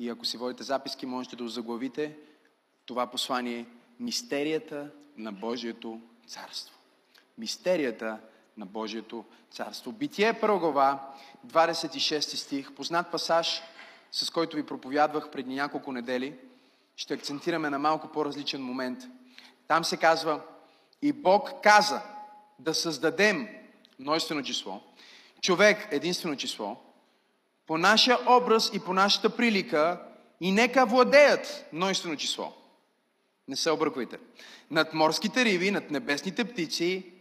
И ако си водите записки, можете да заглавите това послание Мистерията на Божието царство. Мистерията на Божието царство. Битие първа глава, 26 стих, познат пасаж, с който ви проповядвах преди няколко недели. Ще акцентираме на малко по-различен момент. Там се казва, и Бог каза да създадем множествено число, човек единствено число, по нашия образ и по нашата прилика и нека владеят множествено число. Не се обърквайте. Над морските риби, над небесните птици,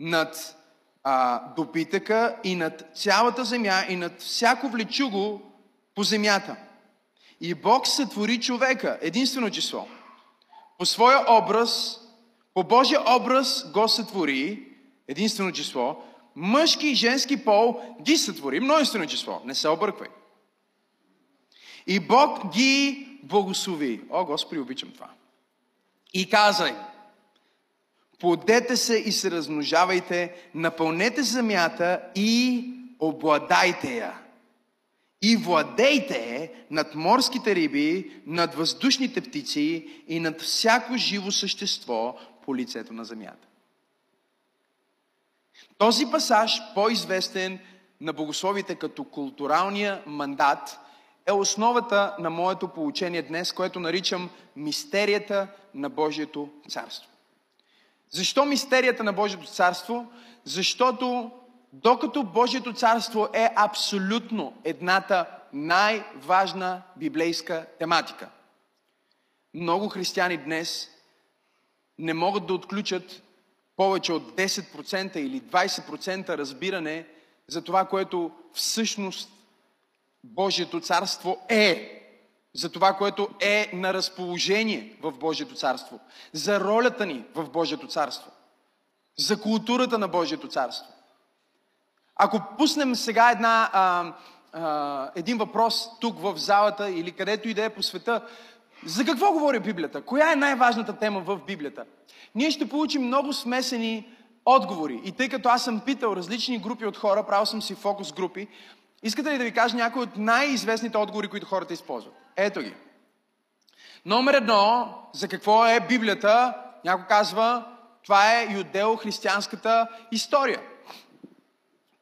над а, добитъка и над цялата земя и над всяко влечуго по земята. И Бог сътвори човека, единствено число. По своя образ, по Божия образ го сътвори, единствено число, мъжки и женски пол ги сътвори, множествено число. Не се обърквай. И Бог ги благослови. О, Господи, обичам това. И казай, плодете се и се размножавайте, напълнете земята и обладайте я. И владейте над морските риби, над въздушните птици и над всяко живо същество по лицето на земята. Този пасаж, по-известен на богословите като културалния мандат, е основата на моето получение днес, което наричам мистерията на Божието царство. Защо мистерията на Божието царство? Защото докато Божието царство е абсолютно едната най-важна библейска тематика, много християни днес не могат да отключат повече от 10% или 20% разбиране за това, което всъщност Божието царство е. За това, което е на разположение в Божието царство. За ролята ни в Божието царство. За културата на Божието царство. Ако пуснем сега една, а, а, един въпрос тук в залата или където и да е по света, за какво говори Библията? Коя е най-важната тема в Библията? Ние ще получим много смесени отговори. И тъй като аз съм питал различни групи от хора, правил съм си фокус групи, искате ли да ви кажа някои от най-известните отговори, които хората използват? Ето ги. Номер едно, за какво е Библията? Някой казва, това е юдео-християнската история.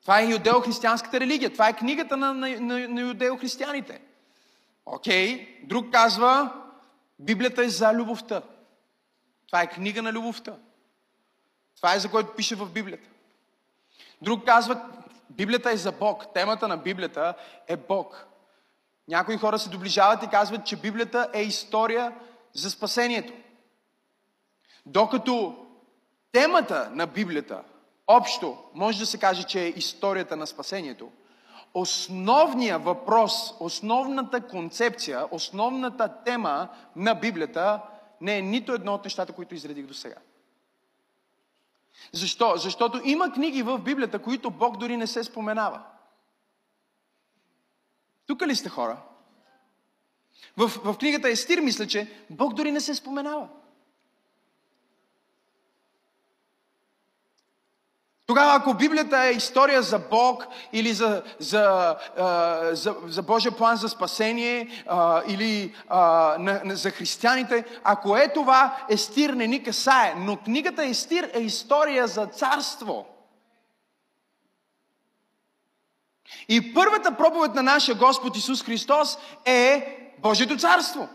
Това е юдео-християнската религия. Това е книгата на, на, на, на юдео-християните. Окей. Okay. Друг казва, Библията е за любовта. Това е книга на любовта. Това е за което пише в Библията. Друг казва, Библията е за Бог. Темата на Библията е Бог. Някои хора се доближават и казват, че Библията е история за спасението. Докато темата на Библията, общо, може да се каже, че е историята на спасението, основният въпрос, основната концепция, основната тема на Библията не е нито едно от нещата, които изредих до сега. Защо? Защото има книги в Библията, които Бог дори не се споменава. Тук ли сте хора? В, в книгата Естир мисля, че Бог дори не се споменава. Тогава, ако Библията е история за Бог или за, за, за, за Божия план за спасение или за християните, ако е това, Естир не ни касае. Но книгата Естир е история за царство. И първата проповед на нашия Господ Исус Христос е Божието царство.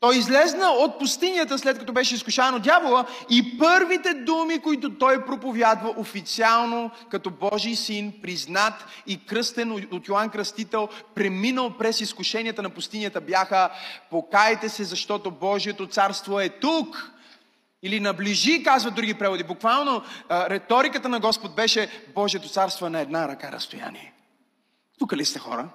Той излезна от пустинята, след като беше изкушан от дявола и първите думи, които той проповядва официално като Божий син, признат и кръстен от Йоанн Кръстител, преминал през изкушенията на пустинята, бяха покайте се, защото Божието царство е тук. Или наближи, казват други преводи. Буквално риториката на Господ беше Божието царство е на една ръка разстояние. Тук ли сте хора?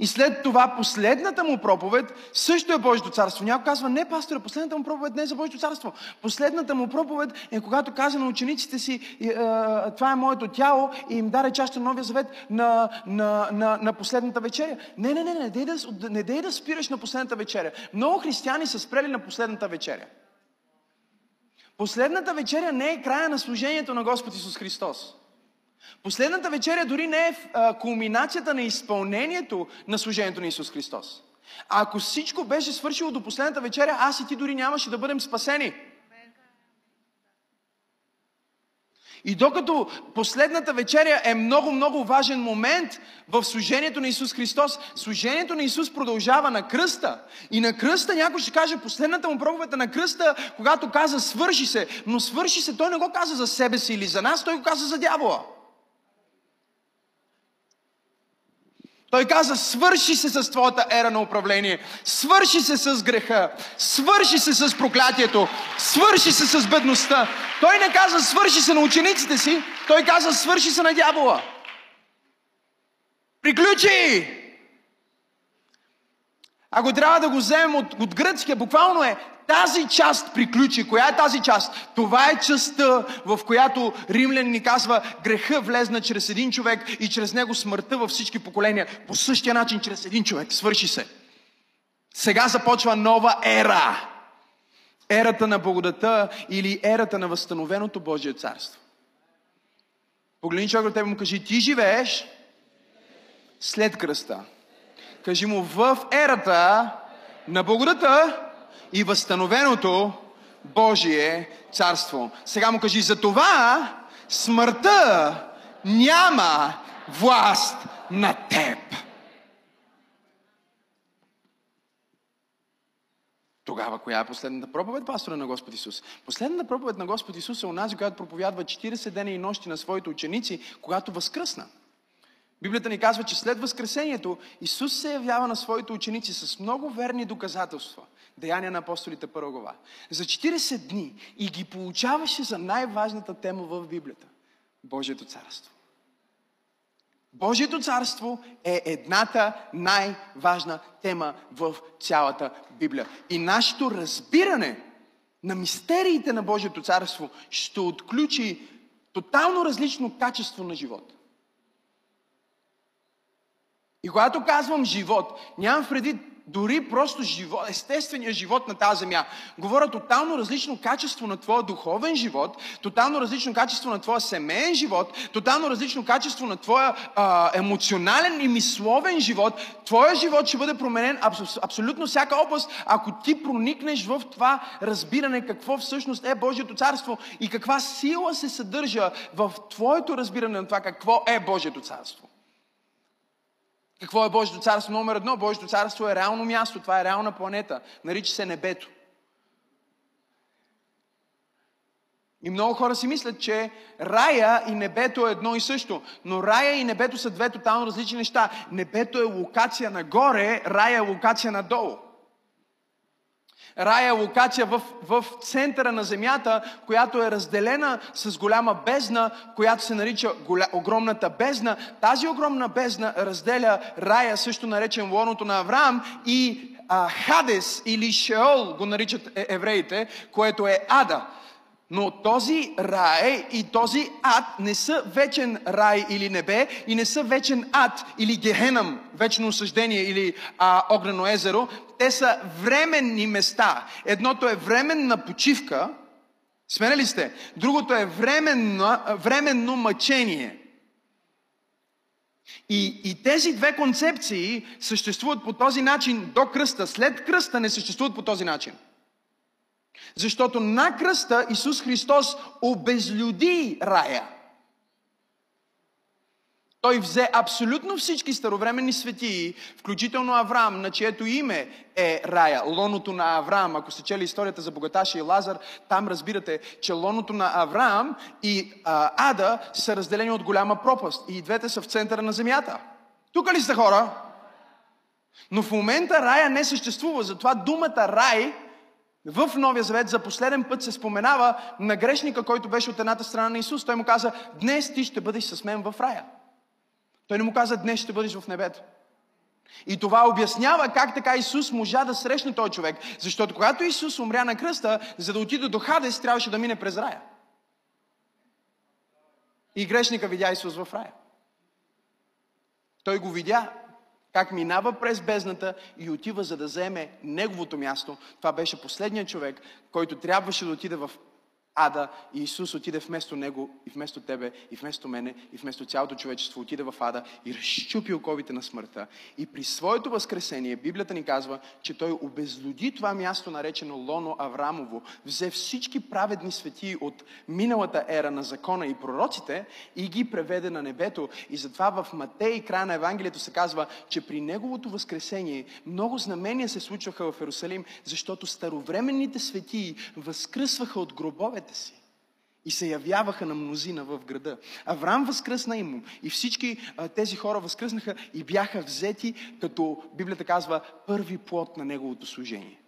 И след това последната му проповед също е Божието царство. Някой казва, не, пасторе, последната му проповед не е за Божието царство. Последната му проповед е когато каза на учениците си, това е моето тяло и им даде част на Новия завет на, на, на, на последната вечеря. Не, не, не, не дей, да, не дей да спираш на последната вечеря. Много християни са спрели на последната вечеря. Последната вечеря не е края на служението на Господ Исус Христос. Последната вечеря дори не е кулминацията на изпълнението на служението на Исус Христос. А ако всичко беше свършило до последната вечеря, аз и ти дори нямаше да бъдем спасени. И докато последната вечеря е много, много важен момент в служението на Исус Христос, служението на Исус продължава на кръста. И на кръста някой ще каже, последната му проповед е на кръста, когато каза свърши се. Но свърши се, той не го каза за себе си или за нас, той го каза за дявола. Той каза, свърши се с твоята ера на управление, свърши се с греха, свърши се с проклятието, свърши се с бедността. Той не каза, свърши се на учениците си, той каза, свърши се на дявола. Приключи! Ако трябва да го вземем от, от гръцкия, буквално е тази част приключи. Коя е тази част? Това е частта, в която римлян ни казва греха влезна чрез един човек и чрез него смъртта във всички поколения. По същия начин чрез един човек. Свърши се. Сега започва нова ера. Ерата на благодата или ерата на възстановеното Божие царство. Погледни човек от тебе му кажи, ти живееш след кръста. Кажи му в ерата на благодата и възстановеното Божие царство. Сега му кажи, за това смъртта няма власт на теб. Тогава, коя е последната проповед, пастора на Господ Исус? Последната проповед на Господ Исус е онази, която проповядва 40 дена и нощи на своите ученици, когато възкръсна. Библията ни казва, че след Възкресението Исус се явява на своите ученици с много верни доказателства. Деяния на апостолите първа глава. За 40 дни и ги получаваше за най-важната тема в Библията. Божието царство. Божието царство е едната най-важна тема в цялата Библия. И нашето разбиране на мистериите на Божието царство ще отключи тотално различно качество на живота. И когато казвам живот, нямам преди дори просто живот, естествения живот на тази земя. Говоря тотално различно качество на твоя духовен живот, тотално различно качество на твоя семейен живот, тотално различно качество на твоя а, емоционален и мисловен живот. Твоя живот ще бъде променен абс, абсолютно всяка област, ако ти проникнеш в това разбиране какво всъщност е Божието царство и каква сила се съдържа в твоето разбиране на това какво е Божието царство. Какво е Божието царство? Номер едно, Божието царство е реално място, това е реална планета. Нарича се небето. И много хора си мислят, че рая и небето е едно и също. Но рая и небето са две тотално различни неща. Небето е локация нагоре, рая е локация надолу. Рая е локация в, в центъра на земята, която е разделена с голяма бездна, която се нарича голя, огромната бездна. Тази огромна бездна разделя рая, също наречен лоното на Авраам, и а, Хадес или Шеол го наричат е, евреите, което е ада. Но този рай и този ад не са вечен рай или небе и не са вечен ад или гехенам, вечно осъждение или а, огнено езеро. Те са временни места. Едното е временна почивка, смене сте? Другото е временно, временно мъчение. И, и тези две концепции съществуват по този начин до кръста. След кръста не съществуват по този начин. Защото на кръста Исус Христос обезлюди рая. Той взе абсолютно всички старовременни светии, включително Авраам, на чието име е рая, лоното на Авраам. Ако сте чели историята за богаташа и Лазар, там разбирате, че лоното на Авраам и а, Ада са разделени от голяма пропаст. И двете са в центъра на земята. Тук ли сте хора? Но в момента рая не съществува, затова думата рай в Новия Завет за последен път се споменава на грешника, който беше от едната страна на Исус. Той му каза, днес ти ще бъдеш с мен в рая. Той не му каза, днес ще бъдеш в небето. И това обяснява как така Исус можа да срещне този човек. Защото когато Исус умря на кръста, за да отиде до Хадес, трябваше да мине през рая. И грешника видя Исус в рая. Той го видя как минава през бездната и отива за да вземе неговото място. Това беше последният човек, който трябваше да отиде в ада и Исус отиде вместо него и вместо тебе и вместо мене и вместо цялото човечество отиде в ада и разчупи оковите на смъртта. И при своето възкресение Библията ни казва, че той обезлюди това място наречено Лоно Аврамово, взе всички праведни светии от миналата ера на закона и пророците и ги преведе на небето. И затова в Матей, края на Евангелието се казва, че при неговото възкресение много знамения се случваха в Иерусалим, защото старовременните светии възкръсваха от гробовете си и се явяваха на мнозина в града. Авраам възкръсна им и всички а, тези хора възкръснаха и бяха взети, като Библията казва, първи плод на неговото служение.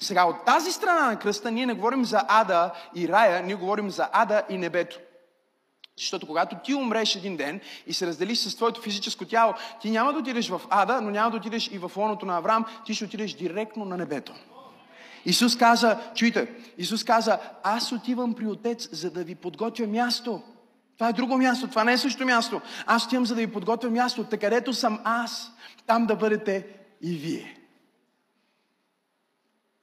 Сега, от тази страна на кръста ние не говорим за ада и рая, ние говорим за ада и небето. Защото когато ти умреш един ден и се разделиш с твоето физическо тяло, ти няма да отидеш в ада, но няма да отидеш и в лоното на Авраам, ти ще отидеш директно на небето. Исус каза, чуйте, Исус каза, аз отивам при Отец, за да ви подготвя място. Това е друго място, това не е същото място. Аз отивам, за да ви подготвя място. Така където съм аз, там да бъдете и вие.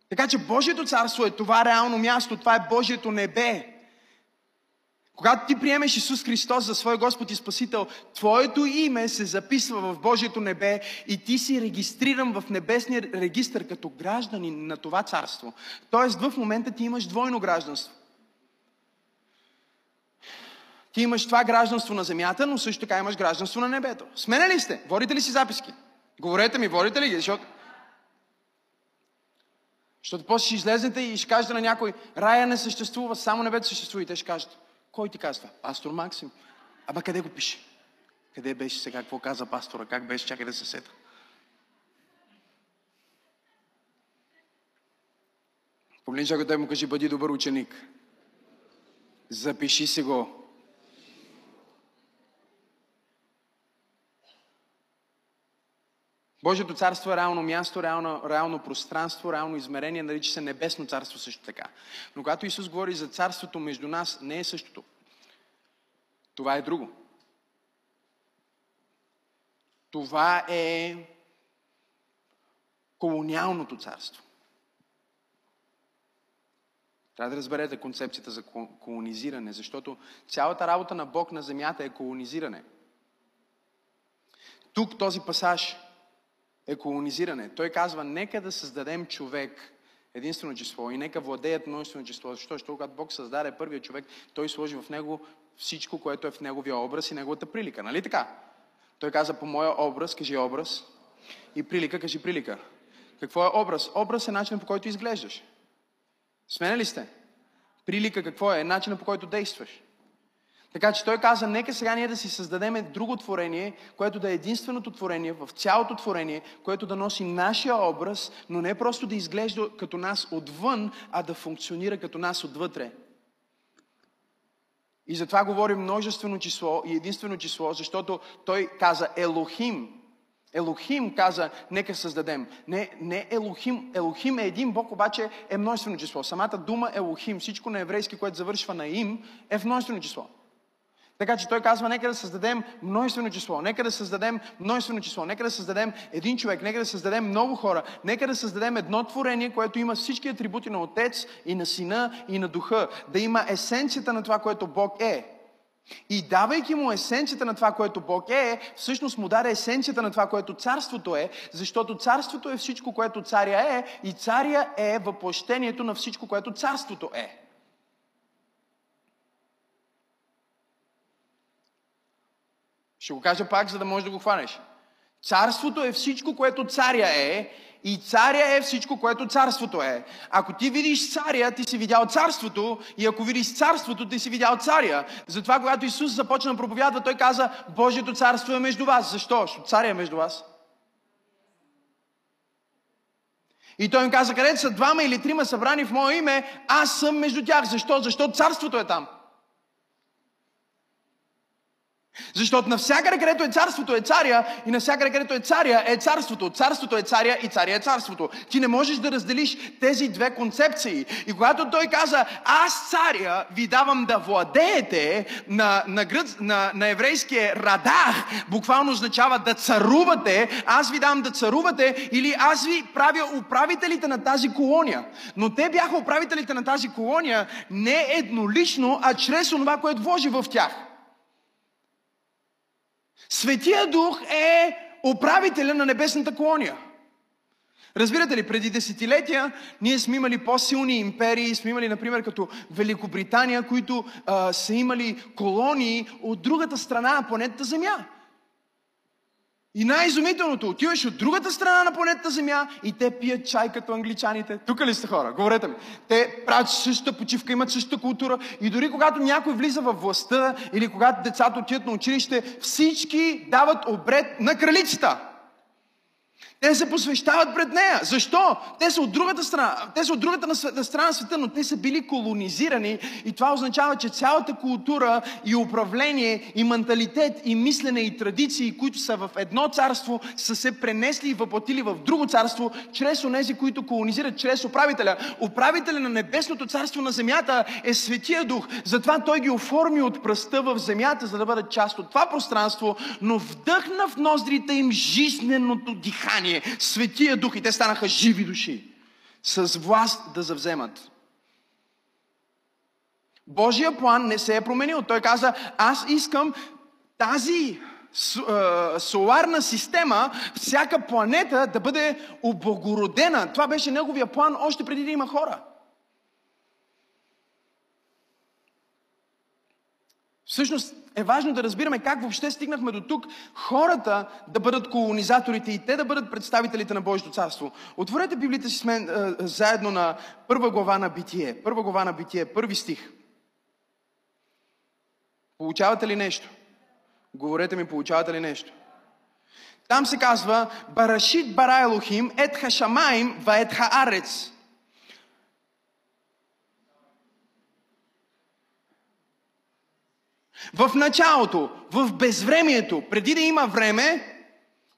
Така че Божието царство е това реално място, това е Божието небе. Когато ти приемеш Исус Христос за свой Господ и Спасител, Твоето име се записва в Божието небе и ти си регистриран в небесния регистр като гражданин на това царство. Тоест в момента ти имаш двойно гражданство. Ти имаш това гражданство на земята, но също така имаш гражданство на небето. Смене ли сте? Водите ли си записки? Говорете ми, водите ли ги? Защото защото после ще излезете и ще кажете на някой, рая не съществува, само небето съществува. И те ще кажат, кой ти казва? Пастор Максим. Ама къде го пише? Къде беше сега? Какво каза пастора? Как беше? Чакай да се сета. Погледни човека, му кажи, бъди добър ученик. Запиши си го. Божието царство е реално място, реално, реално пространство, реално измерение, нарича се небесно царство също така. Но когато Исус говори за царството между нас, не е същото. Това е друго. Това е колониалното царство. Трябва да разберете концепцията за колонизиране, защото цялата работа на Бог на земята е колонизиране. Тук този пасаж е колонизиране. Той казва, нека да създадем човек, единствено число, и нека владеят множествено число. Защо? Защото когато Бог създаде първия човек, той сложи в него всичко, което е в неговия образ и неговата прилика. Нали така? Той каза, по моя образ, кажи образ, и прилика, кажи прилика. Какво е образ? Образ е начинът по който изглеждаш. Сменя ли сте? Прилика какво е? Начинът по който действаш. Така че той каза, нека сега ние да си създадем друго творение, което да е единственото творение в цялото творение, което да носи нашия образ, но не просто да изглежда като нас отвън, а да функционира като нас отвътре. И затова говори множествено число и единствено число, защото той каза Елохим. Елохим каза, нека създадем. Не, не Елохим. Елохим е един Бог, обаче е множествено число. Самата дума Елохим, всичко на еврейски, което завършва на им, е в множествено число. Така че той казва, нека да създадем множествено число, нека да създадем множествено число, нека да създадем един човек, нека да създадем много хора, нека да създадем едно творение, което има всички атрибути на Отец и на Сина и на Духа, да има есенцията на това, което Бог е. И давайки му есенцията на това, което Бог е, всъщност му даде есенцията на това, което царството е, защото царството е всичко, което царя е, и царя е въплощението на всичко, което царството е. Ще го кажа пак, за да можеш да го хванеш. Царството е всичко, което царя е, и царя е всичко, което царството е. Ако ти видиш царя, ти си видял царството, и ако видиш царството, ти си видял царя. Затова, когато Исус започна да проповядва, той каза, Божието царство е между вас. Защо? Защото царя е между вас. И той им каза, където са двама или трима събрани в мое име, аз съм между тях. Защо? Защото царството е там. Защото навсякъде, където е царството, е царя и навсякъде, където е царя, е царството. Царството е царя и царя е царството. Ти не можеш да разделиш тези две концепции. И когато той каза, аз царя ви давам да владеете на, на, гръц, на, на еврейския радар, буквално означава да царувате, аз ви дам да царувате или аз ви правя управителите на тази колония. Но те бяха управителите на тази колония не еднолично, а чрез това, което вложи в тях. Светия Дух е управителя на небесната колония. Разбирате ли, преди десетилетия ние сме имали по-силни империи, сме имали, например, като Великобритания, които а, са имали колонии от другата страна на планетата Земя. И най-изумителното, отиваш от другата страна на планетата Земя и те пият чай като англичаните. Тук ли сте хора? Говорете ми. Те правят същата почивка, имат същата култура. И дори когато някой влиза във властта или когато децата отидат на училище, всички дават обред на кралицата. Те се посвещават пред нея. Защо? Те са от другата страна. Те са от другата страна на света, но те са били колонизирани и това означава, че цялата култура и управление и менталитет и мислене и традиции, които са в едно царство, са се пренесли и въплатили в друго царство, чрез онези, които колонизират, чрез управителя. Управителя на небесното царство на земята е Светия Дух. Затова той ги оформи от пръста в земята, за да бъдат част от това пространство, но вдъхна в ноздрите им жизненото дихание съзнание, Светия Дух и те станаха живи души. С власт да завземат. Божия план не се е променил. Той каза, аз искам тази соларна система, всяка планета да бъде облагородена. Това беше неговия план още преди да има хора. Всъщност е важно да разбираме как въобще стигнахме до тук хората да бъдат колонизаторите и те да бъдат представителите на Божието царство. Отворете Библията си с мен е, заедно на първа глава на Битие. Първа глава на Битие, първи стих. Получавате ли нещо? Говорете ми, получавате ли нещо? Там се казва Барашит Барайлохим, ет хашамаим, ва ет хаарец. В началото, в безвремието, преди да има време,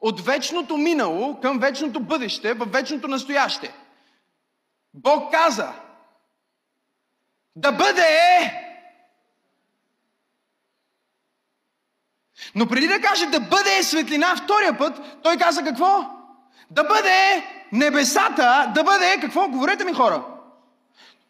от вечното минало към вечното бъдеще, в вечното настояще. Бог каза да бъде Но преди да каже да бъде светлина втория път, той каза какво? Да бъде небесата, да бъде какво? Говорете ми хора.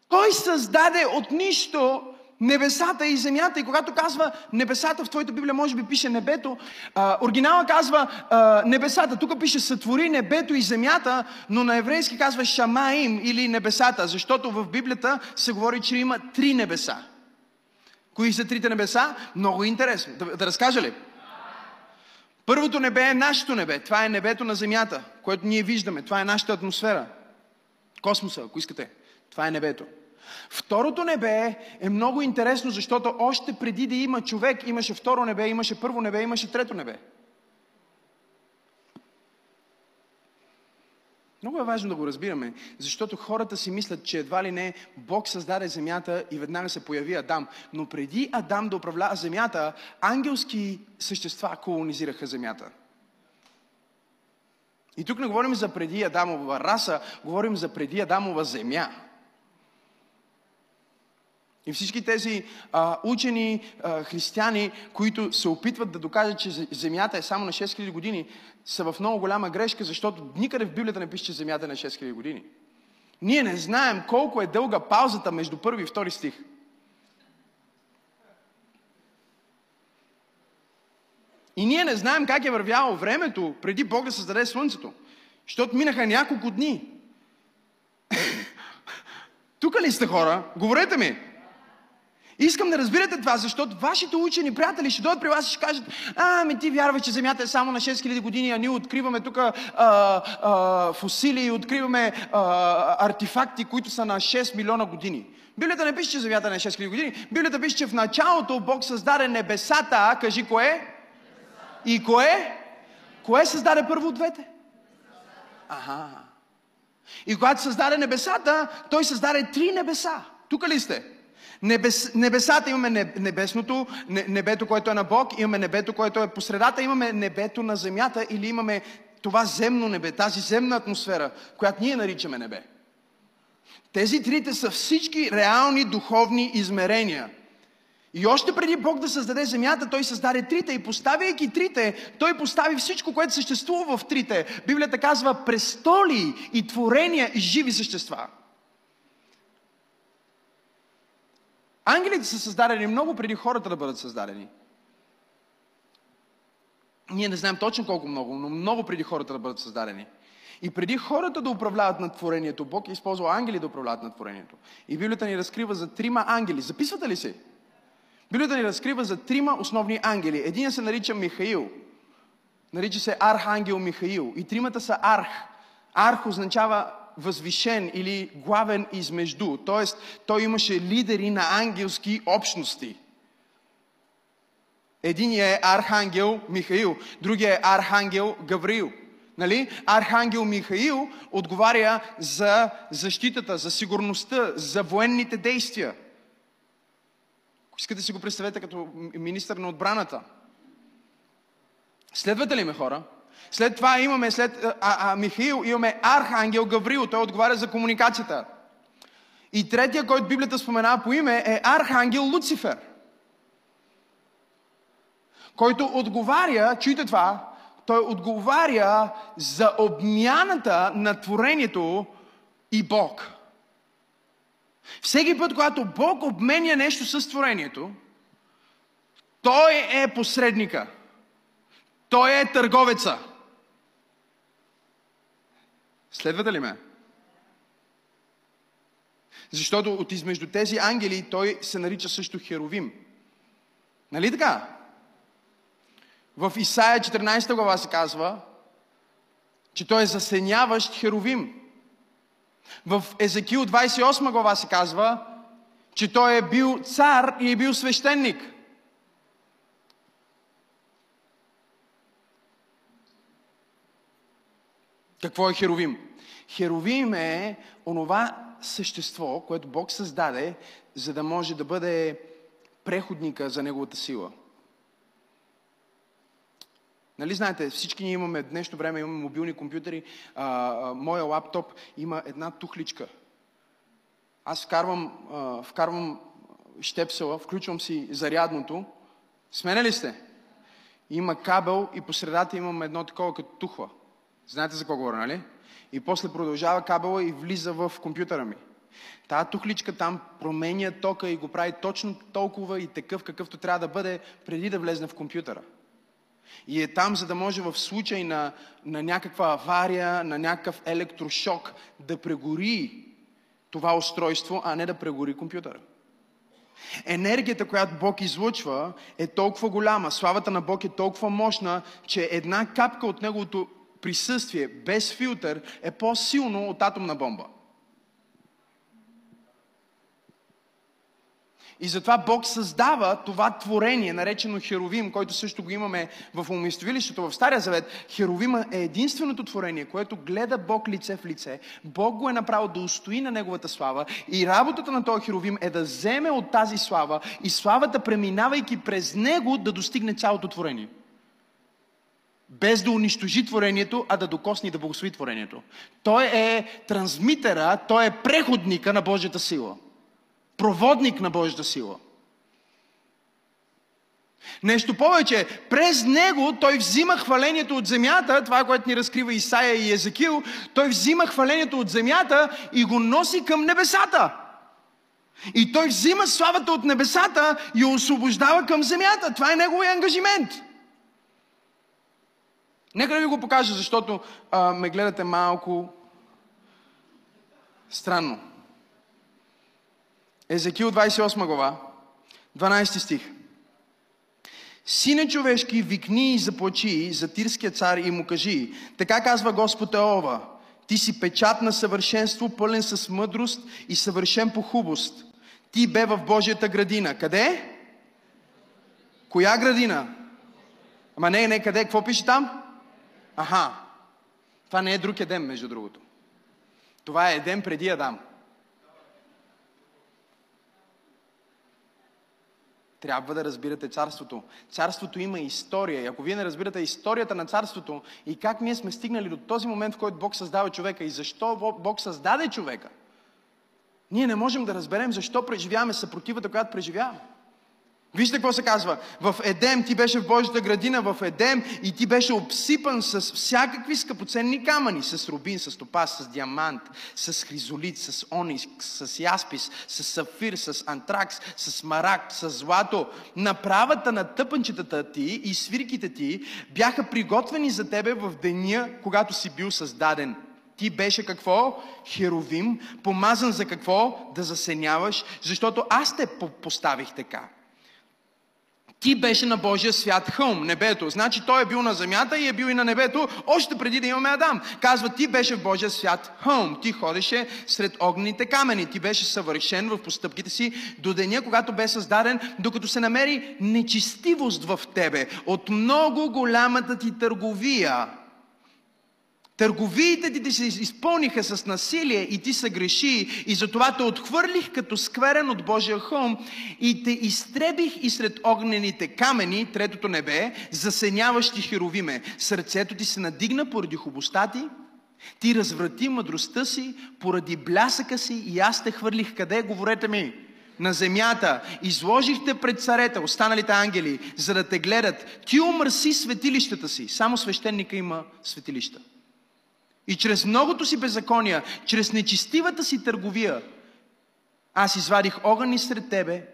Той създаде от нищо небесата и земята. И когато казва небесата, в твоята Библия може би пише небето, а, оригинала казва а, небесата, тук пише сътвори небето и земята, но на еврейски казва шамаим или небесата, защото в Библията се говори, че има три небеса. Кои са трите небеса? Много интересно. Да, да разкажа ли? Първото небе е нашето небе. Това е небето на земята, което ние виждаме. Това е нашата атмосфера. Космоса, ако искате. Това е небето. Второто небе е много интересно, защото още преди да има човек, имаше второ небе, имаше първо небе, имаше трето небе. Много е важно да го разбираме, защото хората си мислят, че едва ли не Бог създаде земята и веднага се появи Адам. Но преди Адам да управлява земята, ангелски същества колонизираха земята. И тук не говорим за преди Адамова раса, говорим за преди Адамова земя. И всички тези а, учени а, християни, които се опитват да докажат, че Земята е само на 6000 години, са в много голяма грешка, защото никъде в Библията не пише, че Земята е на 6000 години. Ние не знаем колко е дълга паузата между първи и втори стих. И ние не знаем как е вървяло времето преди Бог да създаде Слънцето. Защото минаха няколко дни. Тук ли сте хора? Говорете ми. Искам да разбирате това, защото вашите учени приятели ще дойдат при вас и ще кажат, а, ми ти вярваш, че Земята е само на 6000 години, а ние откриваме тук фосили, откриваме а, артефакти, които са на 6 милиона години. Библията не пише, че Земята е на 6000 години. Библията пише, че в началото Бог създаде небесата, а кажи кое? И кое? Кое създаде първо от двете? Ага. И когато създаде небесата, той създаде три небеса. Тук ли сте? Небес, небесата имаме небесното, небето, което е на Бог, имаме небето, което е по средата, имаме небето на земята или имаме това земно небе, тази земна атмосфера, която ние наричаме небе. Тези трите са всички реални духовни измерения. И още преди Бог да създаде земята, Той създаде трите и поставяйки трите, Той постави всичко, което съществува в трите. Библията казва престоли и творения и живи същества. Ангелите са създадени много преди хората да бъдат създадени. Ние не знаем точно колко много, но много преди хората да бъдат създадени. И преди хората да управляват над творението, Бог е използвал ангели да управляват над творението. И Библията ни разкрива за трима ангели. Записвате ли си? Библията ни разкрива за трима основни ангели. Един се нарича Михаил. Нарича се Архангел Михаил. И тримата са Арх. Арх означава възвишен или главен измежду. Тоест, той имаше лидери на ангелски общности. Един е Архангел Михаил, другия е Архангел Гавриил. Нали? Архангел Михаил отговаря за защитата, за сигурността, за военните действия. Искате да си го представете като министър на отбраната. Следвате ли ме хора? След това имаме, след а, а, Михаил, имаме Архангел Гаврил, той отговаря за комуникацията. И третия, който Библията споменава по име, е Архангел Луцифер, който отговаря, чуйте това, той отговаря за обмяната на творението и Бог. Всеки път, когато Бог обменя нещо с творението, той е посредника. Той е търговеца. Следвате ли ме? Защото от измежду тези ангели той се нарича също Херовим. Нали така? В Исаия 14 глава се казва, че той е засеняващ Херовим. В Езекил 28 глава се казва, че той е бил цар и е бил свещеник. Какво е Херовим? Херовим е онова същество, което Бог създаде, за да може да бъде преходника за Неговата сила. Нали знаете, всички ние имаме, днешно време имаме мобилни компютъри, а, а, моя лаптоп има една тухличка. Аз вкарвам, а, вкарвам щепсела, включвам си зарядното. Сменяли сте? Има кабел и по средата имам едно такова като тухла. Знаете за какво говоря, нали? И после продължава кабела и влиза в компютъра ми. Тая тухличка там променя тока и го прави точно толкова и такъв, какъвто трябва да бъде, преди да влезне в компютъра. И е там, за да може в случай на, на някаква авария, на някакъв електрошок, да прегори това устройство, а не да прегори компютъра. Енергията, която Бог излъчва, е толкова голяма, славата на Бог е толкова мощна, че една капка от Неговото присъствие без филтър е по-силно от атомна бомба. И затова Бог създава това творение, наречено Херовим, който също го имаме в уместовилището в Стария Завет. Херовима е единственото творение, което гледа Бог лице в лице. Бог го е направил да устои на Неговата слава и работата на този Херовим е да вземе от тази слава и славата, преминавайки през него, да достигне цялото творение без да унищожи творението, а да докосни и да благослови творението. Той е трансмитера, той е преходника на Божията сила. Проводник на Божията сила. Нещо повече, през него той взима хвалението от земята, това, което ни разкрива Исаия и Езекил, той взима хвалението от земята и го носи към небесата. И той взима славата от небесата и освобождава към земята. Това е неговия ангажимент. Нека да ви го покажа, защото а, ме гледате малко странно. Езекил 28 глава, 12 стих. Сине човешки, викни и заплачи за тирския цар и му кажи, така казва Господ Еова, ти си печат на съвършенство, пълен с мъдрост и съвършен по хубост. Ти бе в Божията градина. Къде? Коя градина? Ама не, не, къде? Какво пише там? Аха, това не е друг Едем, между другото. Това е Едем преди Адам. трябва да разбирате царството. Царството има история. И ако вие не разбирате историята на царството и как ние сме стигнали до този момент, в който Бог създава човека и защо Бог създаде човека, ние не можем да разберем защо преживяваме съпротивата, която преживяваме. Вижте какво се казва. В Едем ти беше в Божията градина, в Едем и ти беше обсипан с всякакви скъпоценни камъни, с рубин, с топаз, с диамант, с хризолит, с оникс, с яспис, с сафир, с антракс, с марак, с злато. Направата на тъпанчетата ти и свирките ти бяха приготвени за тебе в деня, когато си бил създаден. Ти беше какво? Херовим, помазан за какво? Да засеняваш, защото аз те поставих така. Ти беше на Божия свят хълм, небето. Значи той е бил на земята и е бил и на небето, още преди да имаме Адам. Казва, ти беше в Божия свят хълм. Ти ходеше сред огнените камъни. Ти беше съвършен в постъпките си до деня, когато бе създаден, докато се намери нечистивост в тебе от много голямата ти търговия Търговиите ти се изпълниха с насилие и ти се греши и затова те отхвърлих като скверен от Божия хълм и те изтребих и сред огнените камъни, третото небе, засеняващи херовиме. Сърцето ти се надигна поради хубостта ти, ти разврати мъдростта си поради блясъка си и аз те хвърлих къде, говорете ми? на земята, изложихте пред царета, останалите ангели, за да те гледат. Ти умърси светилищата си. Само свещеника има светилища. И чрез многото си беззакония, чрез нечистивата си търговия, аз извадих огън сред тебе,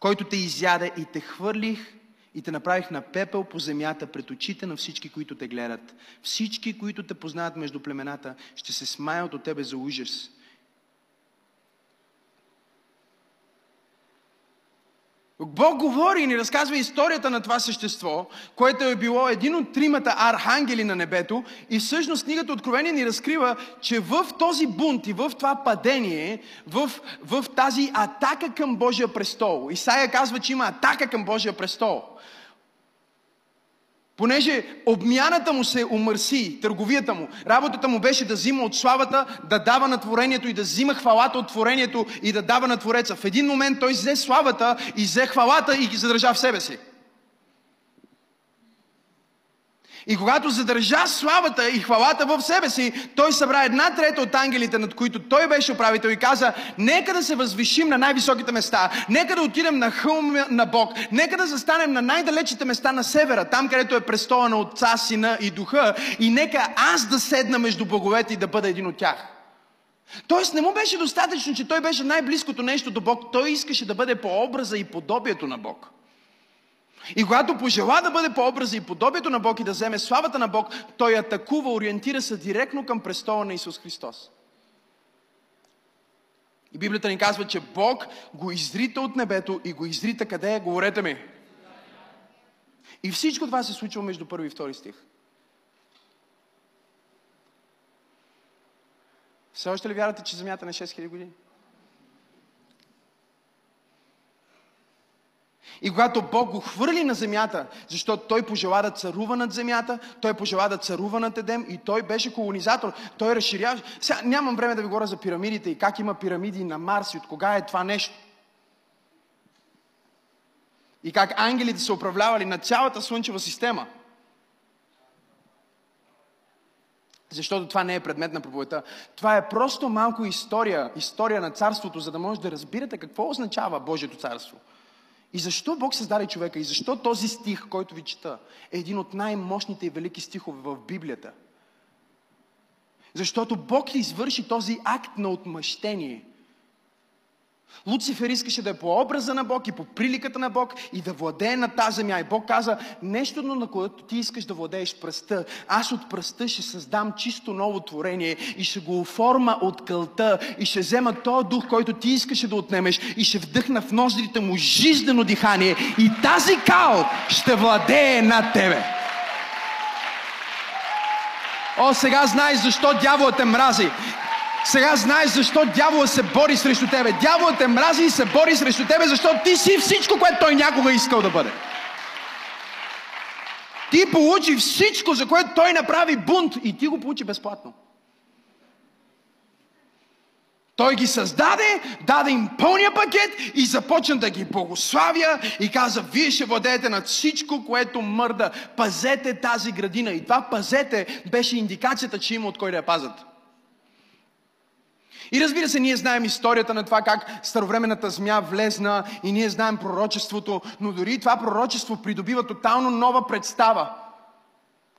който те изяде и те хвърлих и те направих на пепел по земята пред очите на всички, които те гледат. Всички, които те познават между племената, ще се смаят от тебе за ужас. Бог говори и ни разказва историята на това същество, което е било един от тримата архангели на небето и всъщност книгата Откровение ни разкрива, че в този бунт и в това падение, в, в тази атака към Божия престол, Исаия казва, че има атака към Божия престол. Понеже обмяната му се умърси, търговията му, работата му беше да взима от славата, да дава на творението и да взима хвалата от творението и да дава на Твореца. В един момент той взе славата и взе хвалата и ги задържа в себе си. И когато задържа славата и хвалата в себе си, той събра една трета от ангелите, над които той беше управител и каза, нека да се възвишим на най-високите места, нека да отидем на хълм на Бог, нека да застанем на най-далечите места на севера, там където е престола на Отца, Сина и Духа, и нека аз да седна между боговете и да бъда един от тях. Тоест не му беше достатъчно, че той беше най-близкото нещо до Бог. Той искаше да бъде по образа и подобието на Бог. И когато пожела да бъде по образа и подобието на Бог и да вземе славата на Бог, той атакува, ориентира се директно към престола на Исус Христос. И Библията ни казва, че Бог го изрита от небето и го изрита къде е? Говорете ми. И всичко това се случва между първи и втори стих. Все още ли вярвате, че Земята на 6000 години? И когато Бог го хвърли на земята, защото той пожела да царува над земята, той пожела да царува над Едем и той беше колонизатор, той разширява. Сега нямам време да ви говоря за пирамидите и как има пирамиди на Марс и от кога е това нещо. И как ангелите са управлявали на цялата слънчева система. Защото това не е предмет на проповедта. Това е просто малко история, история на царството, за да може да разбирате какво означава Божието царство. И защо Бог създаде човека? И защо този стих, който ви чета, е един от най-мощните и велики стихове в Библията? Защото Бог извърши този акт на отмъщение. Луцифер искаше да е по образа на Бог и по приликата на Бог и да владее на тази земя. И Бог каза, нещо, на което ти искаш да владееш пръста, аз от пръста ще създам чисто ново творение и ще го оформа от кълта и ще взема този дух, който ти искаше да отнемеш и ще вдъхна в ноздрите му жизнено дихание и тази кал ще владее над тебе. О, сега знаеш защо дяволът те мрази. Сега знаеш защо дявола се бори срещу тебе. Дяволът те мрази и се бори срещу тебе, защото ти си всичко, което той някога искал да бъде. Ти получи всичко, за което той направи бунт и ти го получи безплатно. Той ги създаде, даде им пълния пакет и започна да ги благославя и каза, вие ще владеете над всичко, което мърда. Пазете тази градина. И това пазете беше индикацията, че има от кой да я пазят. И разбира се, ние знаем историята на това как старовременната змия влезна и ние знаем пророчеството, но дори това пророчество придобива тотално нова представа.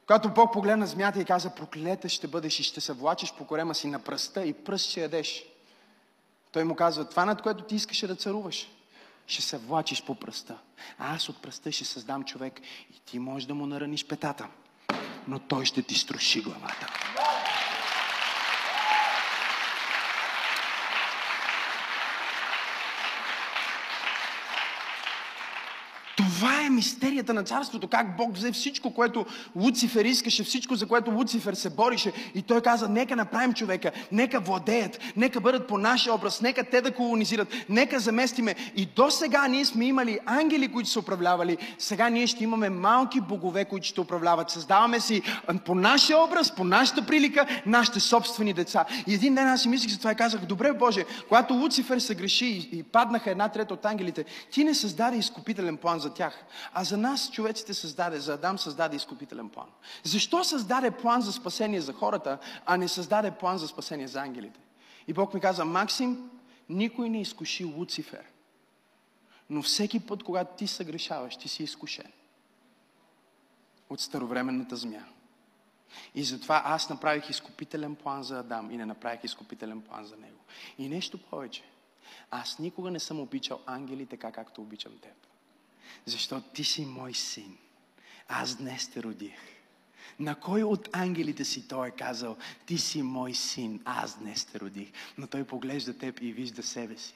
Когато Бог погледна змията и каза, проклета ще бъдеш и ще се влачиш по корема си на пръста и пръст ще ядеш. Той му казва, това над което ти искаше да царуваш, ще се влачиш по пръста. А аз от пръста ще създам човек и ти можеш да му нараниш петата, но той ще ти струши главата. Това е мистерията на царството. Как Бог взе всичко, което Луцифер искаше, всичко, за което Луцифер се борише. И той каза, нека направим човека, нека владеят, нека бъдат по нашия образ, нека те да колонизират, нека заместиме. И до сега ние сме имали ангели, които са управлявали. Сега ние ще имаме малки богове, които ще управляват. Създаваме си по нашия образ, по нашата прилика, нашите собствени деца. И един ден аз си мислих за това и казах, добре Боже, когато Луцифер се греши и, и паднаха една трета от ангелите, ти не създаде изкупителен план за тях тях. А за нас човеците създаде, за Адам създаде изкупителен план. Защо създаде план за спасение за хората, а не създаде план за спасение за ангелите? И Бог ми каза, Максим, никой не изкуши Луцифер. Но всеки път, когато ти съгрешаваш, ти си изкушен. От старовременната змия. И затова аз направих изкупителен план за Адам и не направих изкупителен план за него. И нещо повече. Аз никога не съм обичал ангели така, както обичам теб. Защото ти си мой син. Аз днес те родих. На кой от ангелите си той е казал, ти си мой син, аз днес те родих. Но той поглежда теб и вижда себе си.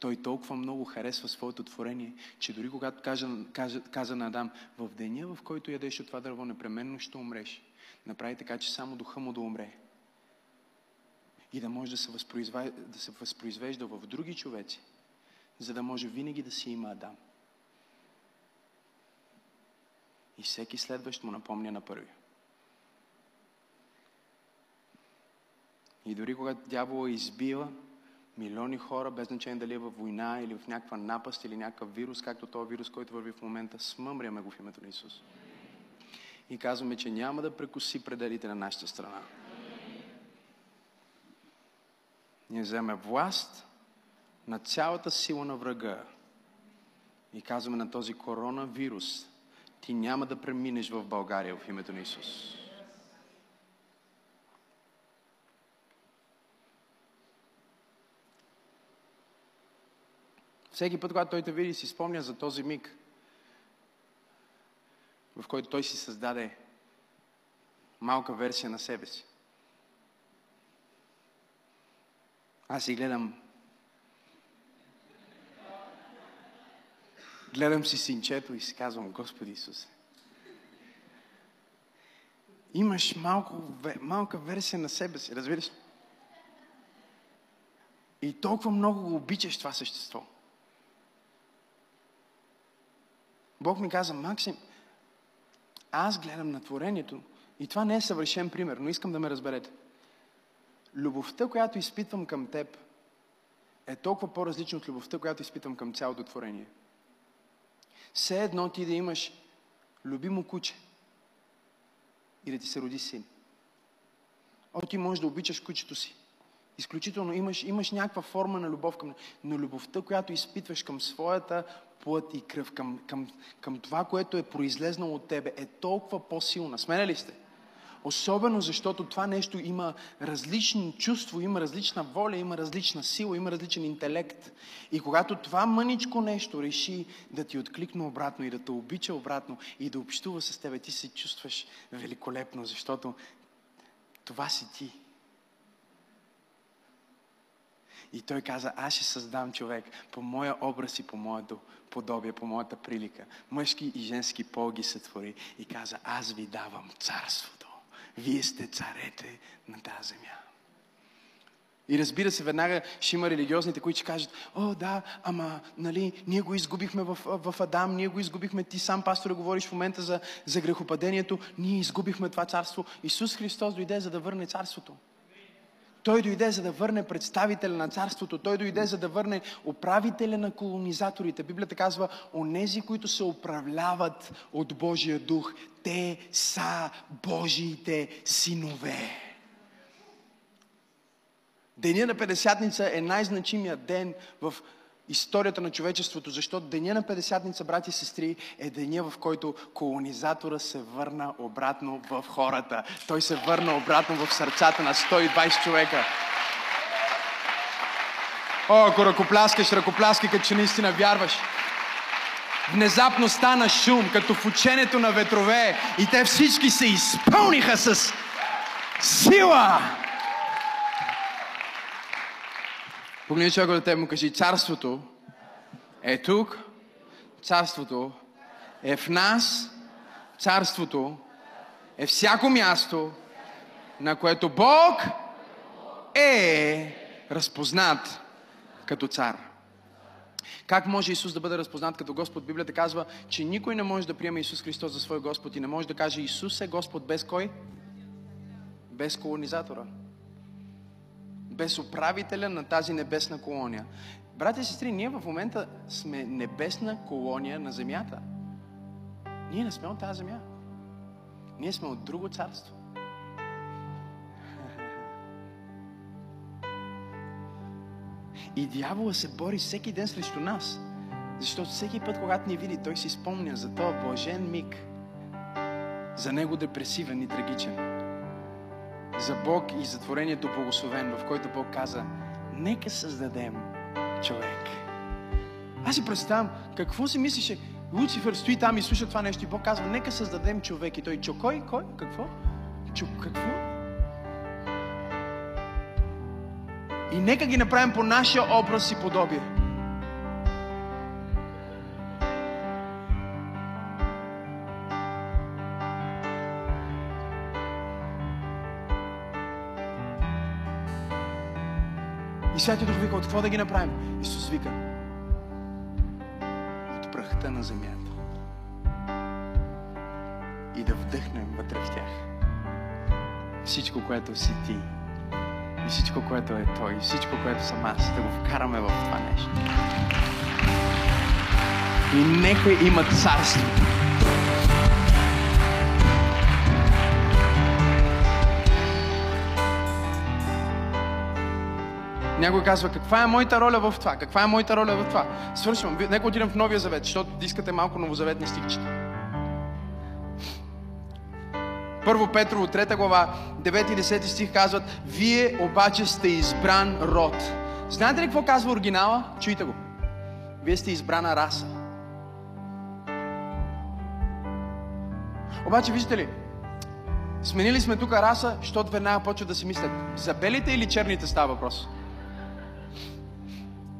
Той толкова много харесва своето творение, че дори когато каза, каза, каза на Адам, в деня, в който ядеш от това дърво, непременно ще умреш. Направи така, че само духа му да умре. И да може да се, да се възпроизвежда в други човеци за да може винаги да си има Адам. И всеки следващ му напомня на първи. И дори когато дявола избива милиони хора, без значение дали е във война или в някаква напаст или някакъв вирус, както този вирус, който върви в момента, смъмряме го в името на Исус. И казваме, че няма да прекоси пределите на нашата страна. Ние вземе власт на цялата сила на врага и казваме на този коронавирус, ти няма да преминеш в България в името на Исус. Всеки път, когато той те види, си спомня за този миг, в който той си създаде малка версия на себе си. Аз си гледам Гледам си синчето и си казвам, Господи Исусе, имаш малко, малка версия на себе си, разбираш ли? И толкова много го обичаш това същество. Бог ми каза, Максим, аз гледам на творението и това не е съвършен пример, но искам да ме разберете. Любовта, която изпитвам към теб, е толкова по-различна от любовта, която изпитвам към цялото творение. Все едно ти да имаш любимо куче и да ти се роди син. О, ти можеш да обичаш кучето си. Изключително имаш, имаш някаква форма на любов към но любовта, която изпитваш към своята плът и кръв, към, към, към това, което е произлезнало от тебе, е толкова по-силна. Смене ли сте? Особено защото това нещо има различно чувство, има различна воля, има различна сила, има различен интелект. И когато това мъничко нещо реши да ти откликне обратно и да те обича обратно и да общува с тебе, ти се чувстваш великолепно, защото това си ти. И той каза, аз ще създам човек по моя образ и по моето подобие, по моята прилика. Мъжки и женски пол ги сътвори и каза, аз ви давам царството. Вие сте царете на тази земя. И разбира се, веднага ще има религиозните, които ще кажат, о, да, ама, нали, ние го изгубихме в, в Адам, ние го изгубихме, ти сам, пастор, говориш в момента за, за грехопадението, ние изгубихме това царство. Исус Христос дойде, за да върне царството. Той дойде за да върне представителя на царството. Той дойде за да върне управителя на колонизаторите. Библията казва, онези, които се управляват от Божия дух, те са Божиите синове. Деня на Педесятница е най-значимият ден в историята на човечеството, защото Деня на Педесятница, брати и сестри, е деня, в който колонизатора се върна обратно в хората. Той се върна обратно в сърцата на 120 човека. О, ако ръкопляскаш, ръкопляскай, като че наистина вярваш. Внезапно стана шум, като в ученето на ветрове и те всички се изпълниха с сила. Погледни човека до теб му кажи, царството е тук, царството е в нас, царството е всяко място, на което Бог е разпознат като цар. Как може Исус да бъде разпознат като Господ? Библията казва, че никой не може да приеме Исус Христос за свой Господ и не може да каже Исус е Господ без кой? Без колонизатора без управителя на тази небесна колония. Брати и сестри, ние в момента сме небесна колония на земята. Ние не сме от тази земя. Ние сме от друго царство. И дявола се бори всеки ден срещу нас. Защото всеки път, когато ни види, той си спомня за този блажен миг. За него депресивен и трагичен за Бог и за творението благословен, в който Бог каза, нека създадем човек. Аз си представям, какво си мислеше, Луцифер стои там и слуша това нещо и Бог казва, нека създадем човек. И той, чо, кой, кой, какво? Чо, какво? И нека ги направим по нашия образ и подобие. Святия Дух вика, от какво да ги направим? Исус вика, от прахта на земята. И да вдъхнем вътре в тях всичко, което си ти. И всичко, което е Той. И всичко, което съм аз. Да го вкараме в това нещо. И нека има царство Някой казва, каква е моята роля в това? Каква е моята роля в това? Свършвам. Нека отидем в Новия завет, защото искате малко новозаветни стихчета. Първо Петрово, 3 глава, 9 и 10 стих казват, Вие обаче сте избран род. Знаете ли какво казва оригинала? Чуйте го. Вие сте избрана раса. Обаче, виждате ли, сменили сме тук раса, защото веднага почват да си мислят, за белите или черните става въпрос?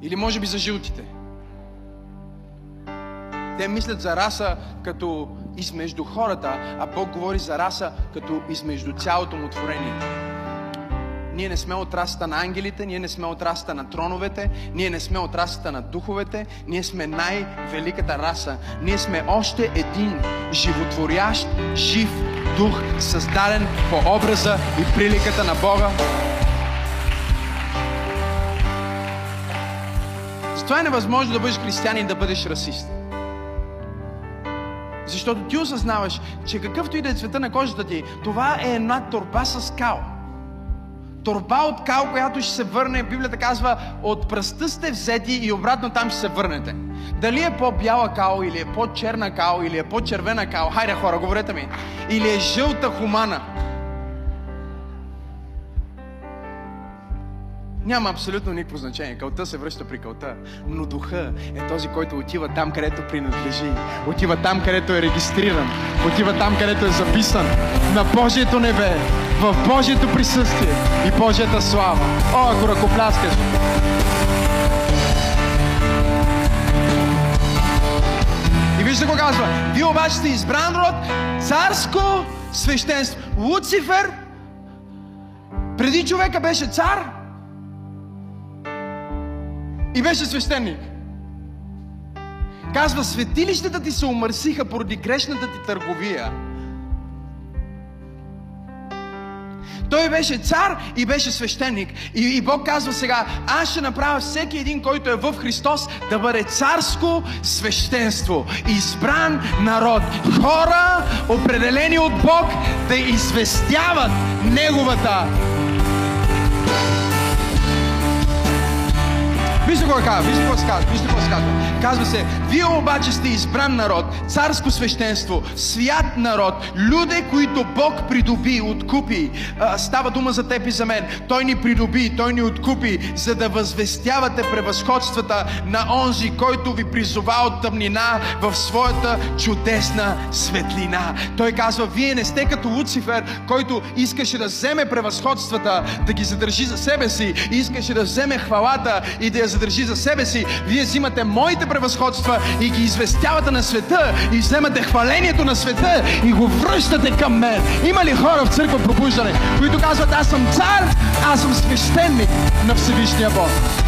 Или може би за жълтите. Те мислят за раса като измежду хората, а Бог говори за раса като измежду цялото му творение. Ние не сме от расата на ангелите, ние не сме от расата на троновете, ние не сме от расата на духовете, ние сме най-великата раса. Ние сме още един животворящ, жив дух, създаден по образа и приликата на Бога, Затова е невъзможно да бъдеш християнин да бъдеш расист. Защото ти осъзнаваш, че какъвто и да е цвета на кожата ти, това е една торба с кал. Торба от кал, която ще се върне, Библията казва, от пръста сте взети и обратно там ще се върнете. Дали е по-бяла кал, или е по-черна кал, или е по-червена кал, хайде хора, говорете ми, или е жълта хумана – Няма абсолютно никакво значение. Кълта се връща при кълта. Но духа е този, който отива там, където принадлежи. Отива там, където е регистриран. Отива там, където е записан. На Божието небе. В Божието присъствие и Божията слава. О, ако ръкопляскаш! И вижте го казва. Вие обаче сте избран род, царско свещенство. Луцифер преди човека беше цар, и беше свещеник. Казва, светилищата ти се омърсиха поради грешната ти търговия. Той беше цар и беше свещеник. И, и Бог казва сега, аз ще направя всеки един, който е в Христос, да бъде царско свещенство. Избран народ. Хора, определени от Бог, да известяват Неговата Вижте какво казва, вижте какво се казва, вижте какво се казва. Казва се, вие обаче сте избран народ, царско свещенство, свят народ, люди, които Бог придоби, откупи. А, става дума за теб и за мен. Той ни придоби, Той ни откупи, за да възвестявате превъзходствата на онзи, който ви призова от тъмнина в своята чудесна светлина. Той казва, вие не сте като Луцифер, който искаше да вземе превъзходствата, да ги задържи за себе си, искаше да вземе хвалата и да я задържи за себе си. Вие взимате моите превъзходства и ги известявате на света и вземате хвалението на света и го връщате към мен. Има ли хора в църква пробуждане, които казват, аз съм цар, аз съм свещеник на Всевишния Бог?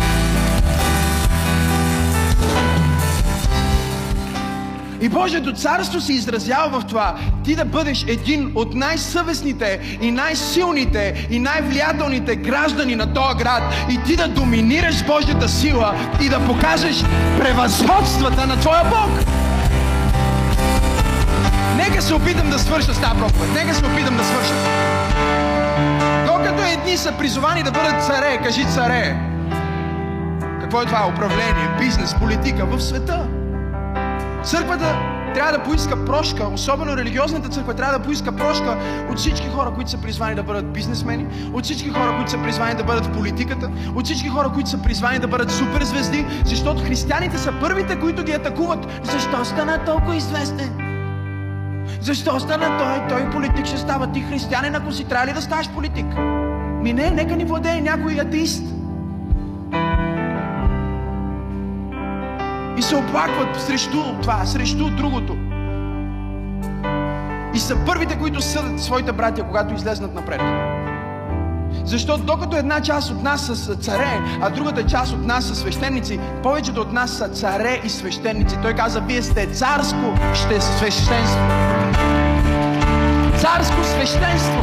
И Божието царство се изразява в това ти да бъдеш един от най-съвестните и най-силните и най-влиятелните граждани на този град и ти да доминираш Божията сила и да покажеш превъзходствата на твоя Бог. Нека се опитам да свърша с тази проповед. Нека се опитам да свърша. Докато едни са призовани да бъдат царе, кажи царе. Какво е това? Управление, бизнес, политика в света. Църквата трябва да поиска прошка, особено религиозната църква трябва да поиска прошка от всички хора, които са призвани да бъдат бизнесмени, от всички хора, които са призвани да бъдат в политиката, от всички хора, които са призвани да бъдат суперзвезди, защото християните са първите, които ги атакуват. Защо стана толкова известен? Защо стана той? Той политик ще става. Ти християнин, ако си трябва ли да ставаш политик? Ми не, нека ни владее някой атеист. Се оплакват срещу това, срещу другото. И са първите, които съдят своите братя, когато излезнат напред. Защото докато една част от нас са царе, а другата част от нас са свещеници, повечето от нас са царе и свещеници. Той каза, вие сте царско ще свещенство. Царско свещенство.